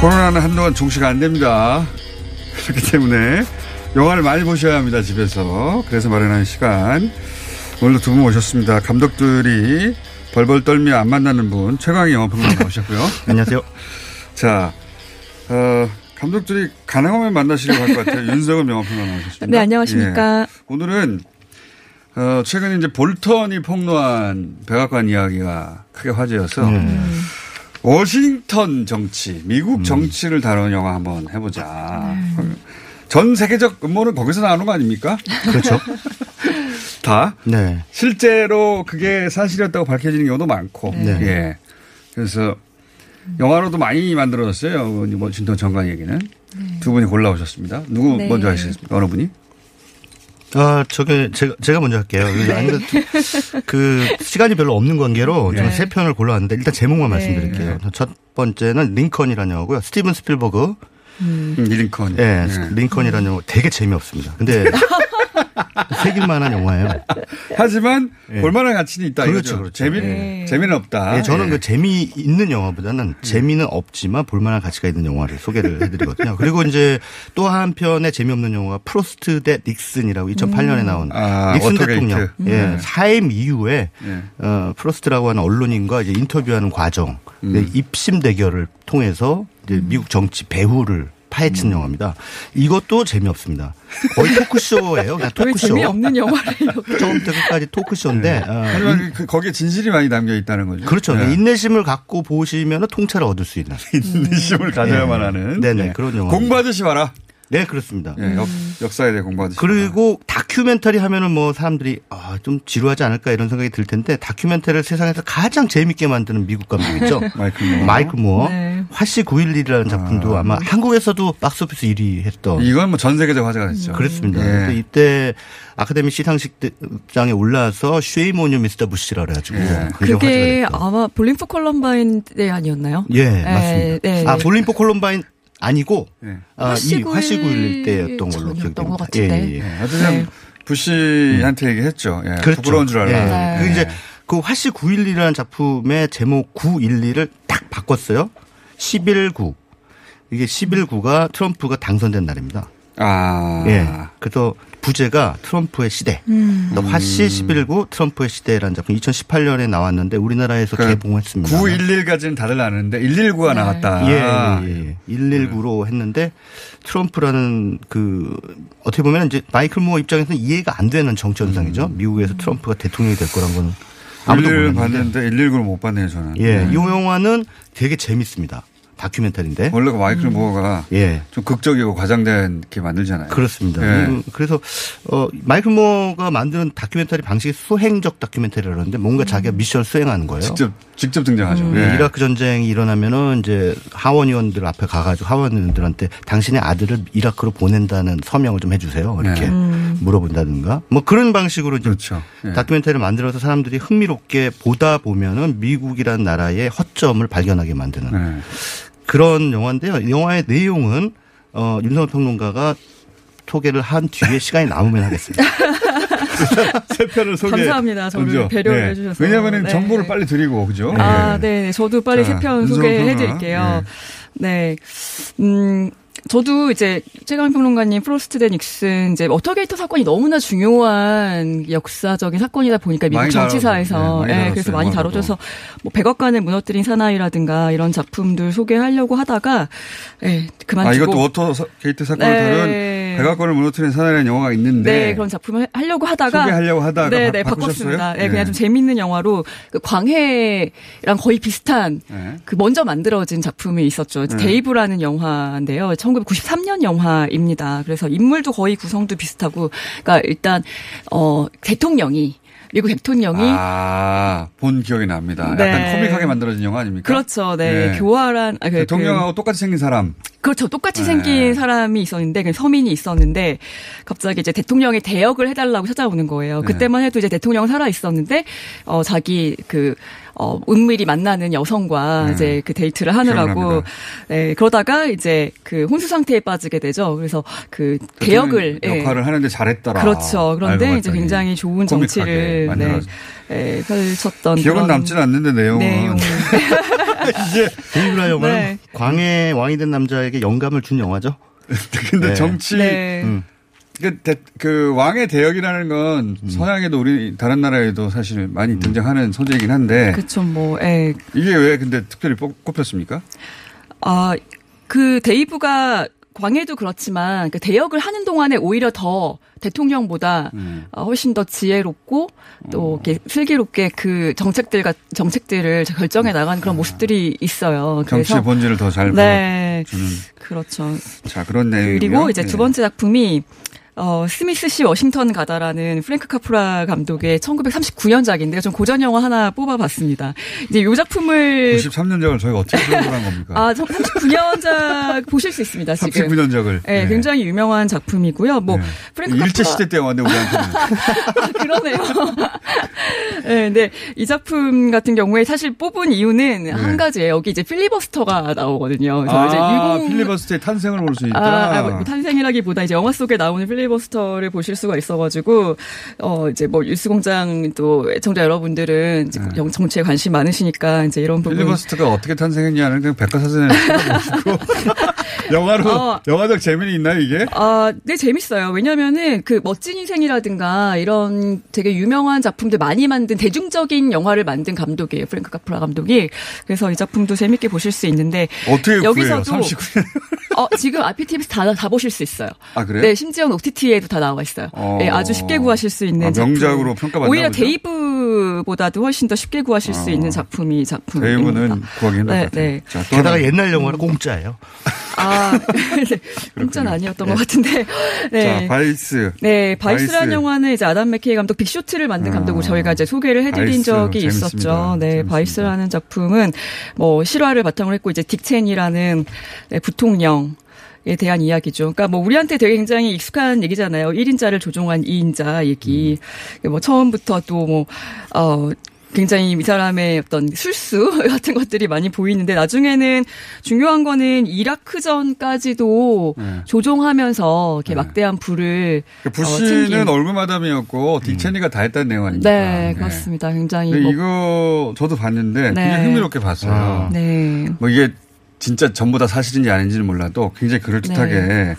코로나는 한동안 종시가 안 됩니다. 그렇기 때문에 영화를 많이 보셔야 합니다, 집에서. 그래서 마련한 시간. 오늘도 두 분 오셨습니다. 감독들이 벌벌 떨며 안 만나는 분, 최강희 영화평론가 나오셨고요. 안녕하세요. 자, 어, 감독들이 가능하면 만나시려고 할 것 같아요. 윤석은 영화평론가 나오셨습니다. 네, 안녕하십니까. 예. 오늘은, 어, 최근에 이제 볼턴이 폭로한 백악관 이야기가 크게 화제여서, 음. 워싱턴 정치, 미국 정치를 다루는 영화 한번 해보자. 전 세계적 음모는 거기서 나오는 거 아닙니까? 그렇죠. 다? 네. 실제로 그게 사실이었다고 밝혀지는 경우도 많고. 네. 예. 그래서 영화로도 많이 만들어졌어요. 워싱턴 정관 얘기는. 두 분이 골라오셨습니다. 누구 네. 먼저 하시겠습니까? 어느 분이? 아, 저게 제가 제가 먼저 할게요. 네. 아무래도 그 시간이 별로 없는 관계로 저는 네. 세 편을 골라왔는데 일단 제목만 네. 말씀드릴게요. 첫 번째는 링컨이라는 영화고요. 스티븐 스필버그. 음, 링컨. 예, 링컨이라는 영화 되게 재미없습니다. 근데 새길 만한 영화예요. 하지만 예. 볼만한 가치는 있다. 그렇죠. 그렇죠. 재미, 예. 재미는 없다. 예, 저는 예. 그 재미 있는 영화보다는 재미는 없지만 볼만한 가치가 있는 영화를 소개를 해드리거든요. 그리고 이제 또 한편의 재미없는 영화가 프로스트 대 닉슨이라고 2008년에 나온 아, 닉슨 워터게이트. 대통령 예, 네. 사임 이후에 예. 어, 프로스트라고 하는 언론인과 이제 인터뷰하는 과정, 음. 네, 입심 대결을 통해서 이제 미국 정치 배후를 파헤친 영화입니다. 이것도 재미없습니다. 거의 토크쇼예요. 그냥 왜 토크쇼. 재미없는 영화를 처음부터 끝까지 토크쇼인데 어, 하지만 그, 거기에 진실이 많이 담겨 있다는 거죠. 그렇죠. 네. 인내심을 갖고 보시면 통찰을 얻을 수 있는. 인내심을 가져야만 하는. 네네. 네. 그런 영화. 공부하듯이 봐라. 네, 그렇습니다. 예, 역, 역사에 대해 공부하듯이. 그리고 다큐멘터리 하면은 뭐 사람들이 아, 좀 지루하지 않을까 이런 생각이 들 텐데 다큐멘터리를 세상에서 가장 재밌게 만드는 미국 감독 있죠. 마이클 무어. 마이클 무어. 네. 화씨 911이라는 작품도 아, 마 한국에서도 박스오피스 1위 했던. 이건 뭐 전 세계적 화제가 됐죠. 그렇습니다. 예. 그래서 이때 아카데미 시상식장에 올라와서 Shame on you Mr. 부시라 그래가지고 예. 그게. 아마 Bowling for Columbine 때 아니었나요? 예, 네, 맞습니다. 네, 아, 네. Bowling for Columbine 아니고 아, 이 화씨911 화씨911 때였던 걸로 기억됩니다. 같은데. 예, 예. 하여튼 네. 부시한테 얘기했죠. 예, 그렇죠. 부끄러운 줄 알라. 네. 그 이제 그 화씨 911이라는 작품의 제목 911을 딱 바꿨어요. 11구. 이게 11구가 트럼프가 당선된 날입니다. 아. 예. 그래서 부제가 트럼프의 시대. 음. 그래서 화씨 11구 트럼프의 시대라는 작품 2018년에 나왔는데 우리나라에서 그 개봉했습니다. 911까지는 다들 아는데 119가 나왔다. 예, 예, 예. 119로 했는데 트럼프라는 그 어떻게 보면 이제 마이클 무어 입장에서는 이해가 안 되는 정치 현상이죠. 미국에서 트럼프가 대통령이 될 거란 거는 아무도 119를 몰랐는데. 봤는데 119를 못 봤네요, 저는. 예, 네. 이 영화는 되게 재밌습니다. 다큐멘터리인데. 원래 그 마이클 모어가 예. 좀 극적이고 과장된 게 만들잖아요. 그렇습니다. 예. 음, 그래서 어 마이클 모어가 만드는 다큐멘터리 방식이 수행적 다큐멘터리라는데 뭔가 자기가 미션을 수행하는 거예요. 직접 직접 등장하죠. 음, 예. 이라크 전쟁이 일어나면은 이제 하원 의원들 앞에 가가지고 하원 의원들한테 당신의 아들을 이라크로 보낸다는 서명을 좀 해주세요. 이렇게 네. 음. 물어본다든가 뭐 그런 방식으로 이제 그렇죠. 예. 다큐멘터리를 만들어서 사람들이 흥미롭게 보다 보면은 미국이라는 나라의 허점을 발견하게 만드는 네. 그런 영화인데요. 영화의 내용은 어 윤성은 평론가가 소개를 한 뒤에 시간이 남으면 하겠습니다. 세 편을 소개. 감사합니다. 저를 먼저. 배려를 네. 해주셔서. 왜냐하면 네. 정보를 빨리 드리고 그죠? 아, 예. 네. 저도 빨리 자, 세편 윤성은 소개해 평론가. 드릴게요. 네. 음, 저도 이제 최광희 평론가님 프로스트 대 닉슨 이제 워터게이트 사건이 너무나 중요한 역사적인 사건이다 보니까 미국 정치사에서. 네, 예, 그래서 많이. 다뤄져서 뭐 백악관을 무너뜨린 사나이라든가 이런 작품들 소개하려고 하다가 예, 아 그만두고. 이것도 워터 사- 게이트 사건을 다룬 네. 백악관을 무너뜨린 사나이라는 영화가 있는데 네, 그런 작품을 하려고 하다가 소개하려고 하다가 네, 바- 네? 바꿨습니다. 네, 네. 그냥 좀 재밌는 영화로 그 광해랑 거의 비슷한 네. 그 먼저 만들어진 작품이 있었죠. 네. 데이브라는 영화인데요. 1993년 영화입니다. 그래서 인물도 거의 구성도 비슷하고 그러니까 일단 어 대통령이 미국 대통령이 아, 본 기억이 납니다. 네. 약간 코믹하게 만들어진 영화 아닙니까? 그렇죠. 네. 교활한 아, 그- 대통령하고 똑같이 생긴 사람. 그렇죠. 똑같이 네. 생긴 사람이 있었는데, 그 서민이 있었는데, 갑자기 이제 대통령의 대역을 해달라고 찾아오는 거예요. 네. 그때만 해도 이제 대통령 살아 있었는데, 어, 자기 그, 어, 은밀히 만나는 여성과 네. 이제 그 데이트를 하느라고, 기억납니다. 네, 그러다가 이제 그 혼수 상태에 빠지게 되죠. 그래서 그 대역을, 예. 역할을 하는데 잘했더라. 그렇죠. 그런데 이제 굉장히 좋은 정치를, 네, 만들어서. 예, 펼쳤던. 기억은 그런 남진 않는데 내용은. 내용. 이게 데이브라 영화는 네. 광해 왕이 된 남자에게 영감을 준 영화죠. 근데 네. 정치 네. 음. 그, 대- 그 왕의 대역이라는 건 서양에도 우리 다른 나라에도 사실 많이 등장하는 소재이긴 한데 그쵸, 뭐, 예. 이게 왜 근데 특별히 뽑- 꼽혔습니까? 아, 그 데이브가 광해도 그렇지만 그 대역을 하는 동안에 오히려 더 대통령보다 음. 어, 훨씬 더 지혜롭고 또 이렇게 슬기롭게 그 정책들과 정책들을 결정해 나가는 그런 모습들이 있어요. 정치의 본질을 더잘 네, 보여주는 그렇죠. 자 그런 내용이고요. 그리고 이제 네. 두 번째 작품이 어, 스미스 씨 워싱턴 가다라는 프랭크 카프라 감독의 1939년작인데요. 좀 고전 영화 하나 뽑아봤습니다. 이제 요 작품을 93년작을 저희가 어떻게 기억한 겁니까? 아, 39년작 보실 수 있습니다, 지금. 39년작을. 네, 굉장히 유명한 작품이고요. 뭐, 프랭크 일제 카프라- 시대 때 왔는데 우리한테는 아, 그러네요. 네, 근데 이 작품 같은 경우에 사실 뽑은 이유는 한 가지예요. 여기 이제 필리버스터가 나오거든요. 그래서 이제 네. 아, 유공 필리버스터의 탄생을 볼 수 있다. 아, 아, 뭐 탄생이라기보다 이제 영화 속에 나오는 필리버스터 를 보실 수가 있어가지고 어 이제 뭐 뉴스공장 또 애청자 여러분들은 이제 영- 정치에 관심 많으시니까 이제 이런 부분 네. 필리버스터가 어떻게 탄생했냐는 그냥 백과사전에 영화로 어. 영화적 재미는 있나요 이게? 아, 네, 재밌어요. 왜냐면은 그 멋진 인생이라든가 이런 되게 유명한 작품들 많이 만든 대중적인 영화를 만든 감독이에요. 프랭크 카프라 감독이. 그래서 이 작품도 재밌게 보실 수 있는데. 어떻게? 여기서도 39년. 어, 지금 IPTV에서 다, 다 보실 수 있어요. 아 그래요? 네, 심지어 OTT에도 다 나와 있어요. 어. 네, 아주 쉽게 구하실 수 있는 아, 작품. 명작으로 평가받나 오히려 보죠? 데이브보다도 훨씬 더 쉽게 구하실 수 있는 작품이 작품입니다. 데이브는 구하기 힘들 네. 네. 자, 또 게다가. 옛날 영화는 공짜예요. 아, 네. 공짜는 아니었던 것 같은데. 네. 자, 바이스. 네, 바이스라는 바이스. 영화는 이제 아담 맥케이 감독 빅쇼트를 만든 아, 감독으로 저희가 이제 소개를 해드린 바이스 적이 재밌습니다. 있었죠. 네, 바이스라는 작품은 뭐 실화를 바탕으로 했고 이제 딕 체니라는 네, 부통령. 에 대한 이야기죠. 그러니까 뭐 우리한테 되게 굉장히 익숙한 얘기잖아요. 1인자를 조종한 2인자 얘기. 뭐 처음부터 또 뭐, 어, 굉장히 이 사람의 어떤 술수 같은 것들이 많이 보이는데 나중에는 중요한 거는 이라크 전까지도 네. 조종하면서 이렇게 막대한 불을 그 어, 부시는 챙긴- 얼굴 마담이었고 딕체니가 다 했다는 내용 아닙니까? 네, 그렇습니다. 굉장히 뭐- 이거 저도 봤는데 네. 굉장히 흥미롭게 봤어요. 네. 뭐 이게 진짜 전부 다 사실인지 아닌지는 몰라도 굉장히 그럴듯하게 네.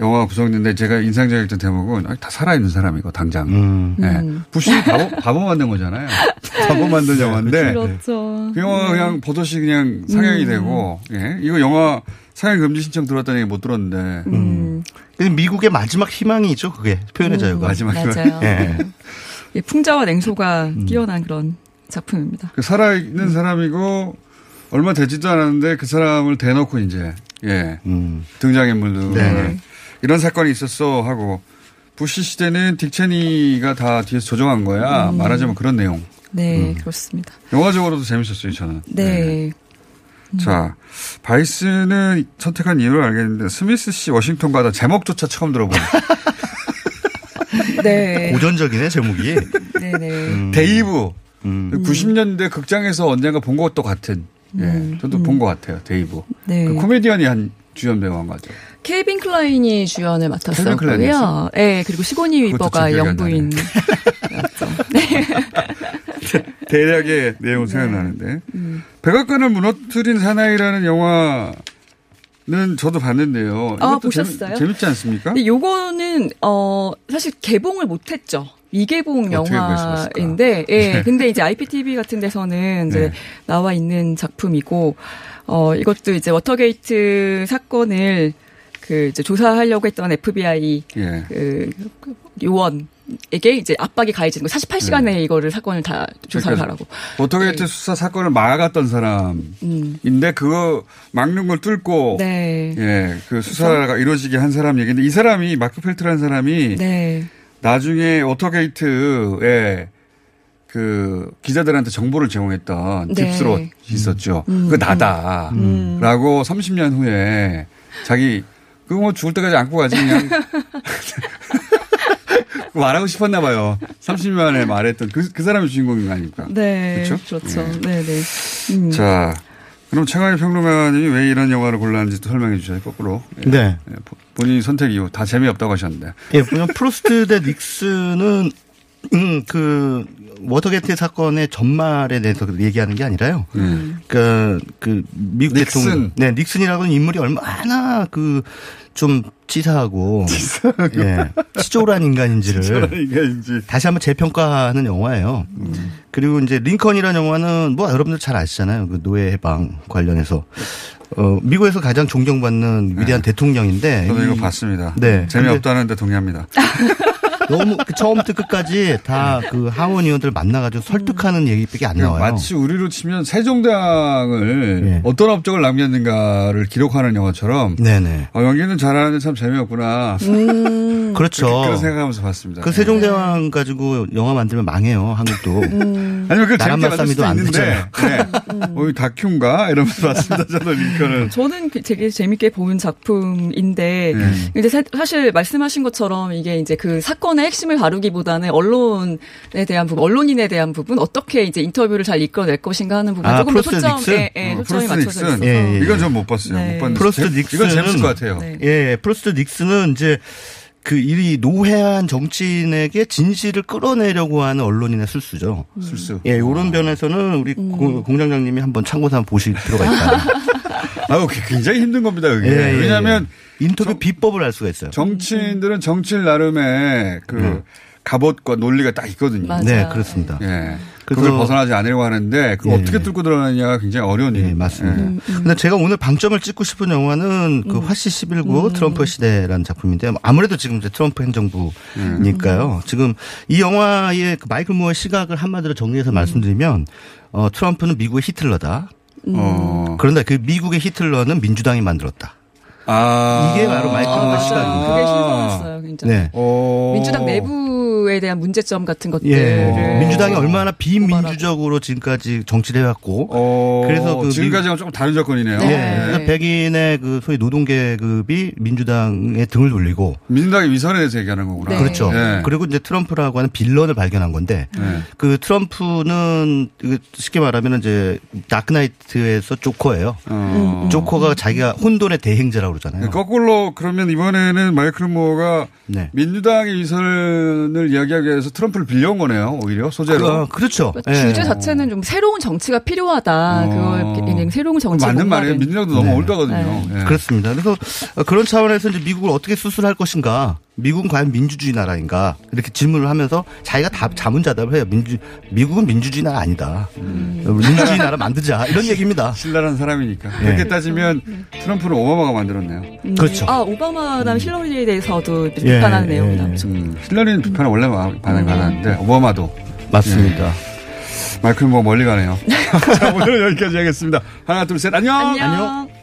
영화가 구성됐는데 제가 인상적이었던 대목은 아니, 다 살아있는 사람이고 당장. 음. 네. 음. 부시 바보, 바보 만든 거잖아요. 바보 만든 영화인데 그렇죠. 그 영화가 네. 그냥 보도시 그냥 상영이 음. 되고 예. 이거 영화 상영 금지 신청 들어왔다는 얘기 못 들었는데 음. 근데 미국의 마지막 희망이죠, 그게 표현의 음, 자유가. 마지막 맞아요. 예. 이 풍자와 냉소가 뛰어난 그런 작품입니다. 그 살아있는 사람이고 얼마 되지도 않았는데 그 사람을 대놓고 이제 예 음. 등장인물들 네. 이런 사건이 있었어 하고 부시 시대는 딕체니가 다 뒤에서 조정한 거야 음. 말하자면 그런 내용 네, 그렇습니다. 영화적으로도 재밌었어요 저는 네. 자 바이스는 선택한 이유를 알겠는데 스미스 씨 워싱턴 가다 제목조차 처음 들어보는 네. 고전적이네, 제목이. 네네. 음. 데이브 음. 90년대 극장에서 언젠가 본 것도 같은 예 음. 저도 본 것 같아요 데이브 네. 그 코미디언이 한 주연 배우한 거죠. 케빈 클라인이 주연을 맡았었고요. 네, 그리고 시고니 위버가 영부인. 대략의 내용 생각나는데 백악관을 무너뜨린 사나이라는 영화 는 저도 봤는데요. 아, 보셨어요? 재밌, 지 않습니까? 근데 요거는 어 사실 개봉을 못했죠. 미개봉 영화인데, 예. 근데 이제 IPTV 같은 데서는 이제 네. 나와 있는 작품이고, 어 이것도 이제 워터게이트 사건을 그 이제 조사하려고 했던 FBI 예. 그 요원 에게 이제 압박이 가해지는 거 48시간 내에 이거를 사건을 다 조사를 네. 그러니까 하라고. 워터게이트 수사 사건을 막아갔던 사람인데 그거 막는 걸 뚫고 네. 예, 그 수사가 이루어지게 한 사람 얘기인데 이 사람이 마크 펠트라는 사람이 네. 나중에 워터게이트에 그 기자들한테 정보를 제공했던 네. 딥 스로트였죠. 음, 그 음. 나다라고 30년 후에 자기 그거 뭐 죽을 때까지 안고 가지 그냥 말하고 싶었나 봐요. 30년 만에 말했던 그, 그 사람이 주인공인 거 아닙니까? 네. 그렇죠? 그렇죠. 예. 네, 네. 음. 자, 그럼 최광희 평론가님이 왜 이런 영화를 골랐는지 또 설명해 주셔요, 거꾸로. 예. 네. 예, 보- 본인 선택 이후 다 재미없다고 하셨는데. 예, 보면 프로스트 대 닉슨은 음, 그 워터게이트 사건의 전말에 대해서 얘기하는 게 아니라요. 음. 그러니까 그 미국 닉슨. 대통령, 네 닉슨이라고는 인물이 얼마나 그 좀 치사하고, 예, 치졸한 인간인지를 치졸한 인간인지. 다시 한번 재평가하는 영화예요. 그리고 이제 링컨이라는 영화는 뭐 여러분들 잘 아시잖아요. 그 노예 해방 관련해서 어 미국에서 가장 존경받는 위대한 대통령인데 네. 저도 이거 이- 봤습니다. 네. 재미없다는데 동의합니다. 너무 그 처음부터 끝까지 다 그 하원 의원들 만나가지고 설득하는 얘기밖에 안 나와요. 마치 우리로 치면 세종대왕을 어떤 업적을 남겼는가를 기록하는 영화처럼 네네. 어, 연기는 잘하는데 참 재미없구나. 음. 그렇죠. 그렇게, 그런 생각하면서 봤습니다. 그 세종대왕 가지고 영화 만들면 망해요 한국도. 아니면 그 재밌게 나랏말싸미도 안 있는데, 되잖아요. 네. 어, 이 다큐인가 이러면서 봤습니다. 저도 링컨을. 저는 그 되게 재밌게 본 작품인데 네. 근데 사, 사실 말씀하신 것처럼 이게 이제 그 사건 의 핵심을 다루기보다는 언론에 대한 부분, 언론인에 대한 부분 어떻게 이제 인터뷰를 잘 이끌어낼 것인가 하는 부분 아, 조금 더 프로스트 초점, 닉슨? 예, 예, 어, 초점이 맞춰져 닉슨. 있어서 예, 예. 이건 전 못 봤어요. 네. 못 봤는데 프로스트 재- 닉슨은 이건 재밌을 것 같아요. 네. 예, 프로스트 닉슨은 이제 그이 노회한 정치인에게 진실을 끌어내려고 하는 언론인의 술수죠. 술수. 예, 이런 변에서는 우리 음. 고- 공장장님이 한번 참고서 한번 보실 필요가 있다. 아유, 굉장히 힘든 겁니다, 그게. 예, 예, 왜냐하면 인터뷰 비법을 알 수가 있어요. 정치인들은 정치인 나름의 그 갑옷과 논리가 딱 있거든요. 맞아요. 네, 그렇습니다. 예. 그래서- 그걸 벗어나지 않으려고 하는데 그걸 예. 어떻게 뚫고 들어가느냐가 굉장히 어려운 일이에요. 맞습니다. 음, 근데 제가 오늘 방점을 찍고 싶은 영화는 그 화씨 11구 음. 트럼프 시대라는 작품인데 아무래도 지금 이제 트럼프 행정부니까요. 지금 이 영화의 그 마이클 무어의 시각을 한마디로 정리해서 말씀드리면 어, 트럼프는 미국의 히틀러다. 어. 그런데 그 미국의 히틀러는 민주당이 만들었다. 아. 이게 바로 무어의 맞아요. 시각입니다. 그게 신선했어요, 굉장히. 네. 민주당 내부 에 대한 문제점 같은 것들을 예. 민주당이 얼마나 비민주적으로 지금까지 정치를 해왔고 어, 그래서 그 지금까지는 조금 다른 접근이네요. 예. 그래서 백인의 그 소위 노동계급이 민주당에 등을 돌리고 민주당의 위선에 대해서 얘기하는 거구나. 그렇죠. 예. 그리고 이제 트럼프라고 하는 빌런을 발견한 건데 네. 그 트럼프는 그 쉽게 말하면 이제 다크나이트에서 조커예요. 어. 조커가 자기가 혼돈의 대행자라고 그러잖아요. 거꾸로 그러면 이번에는 마이클 무어가 네. 민주당의 위선을 이야기하기 위해서 트럼프를 빌려온 거네요. 오히려 소재로. 그, 렇죠 그러니까 주제 자체는 좀 새로운 정치가 필요하다. 그걸 그냥 새로운 정치 어. 맞는 말이에요. 민주당도 너무 네. 올드하거든요. 예. 그렇습니다. 그래서 그런 차원에서 이제 미국을 어떻게 수술할 것인가, 미국은 과연 민주주의 나라인가 이렇게 질문을 하면서 자기가 답 자문자답을 해요. 민주 미국은 민주주의 나라 아니다. 민주주의 나라 만들자 이런 얘기입니다. 신랄한 사람이니까. 예. 그렇게 따지면 트럼프는 오바마가 만들었네요. 음. 그렇죠. 아 오바마나 힐러리에 대해서도 예, 비판하는 예, 내용이 예. 나오죠. 음, 힐러리는 비판을 원래 반응 받았는데 오바마도 맞습니다. 예. 마이클 뭐 멀리 가네요. 자, 오늘은 여기까지 하겠습니다. 하나, 둘, 셋, 안녕. 안녕.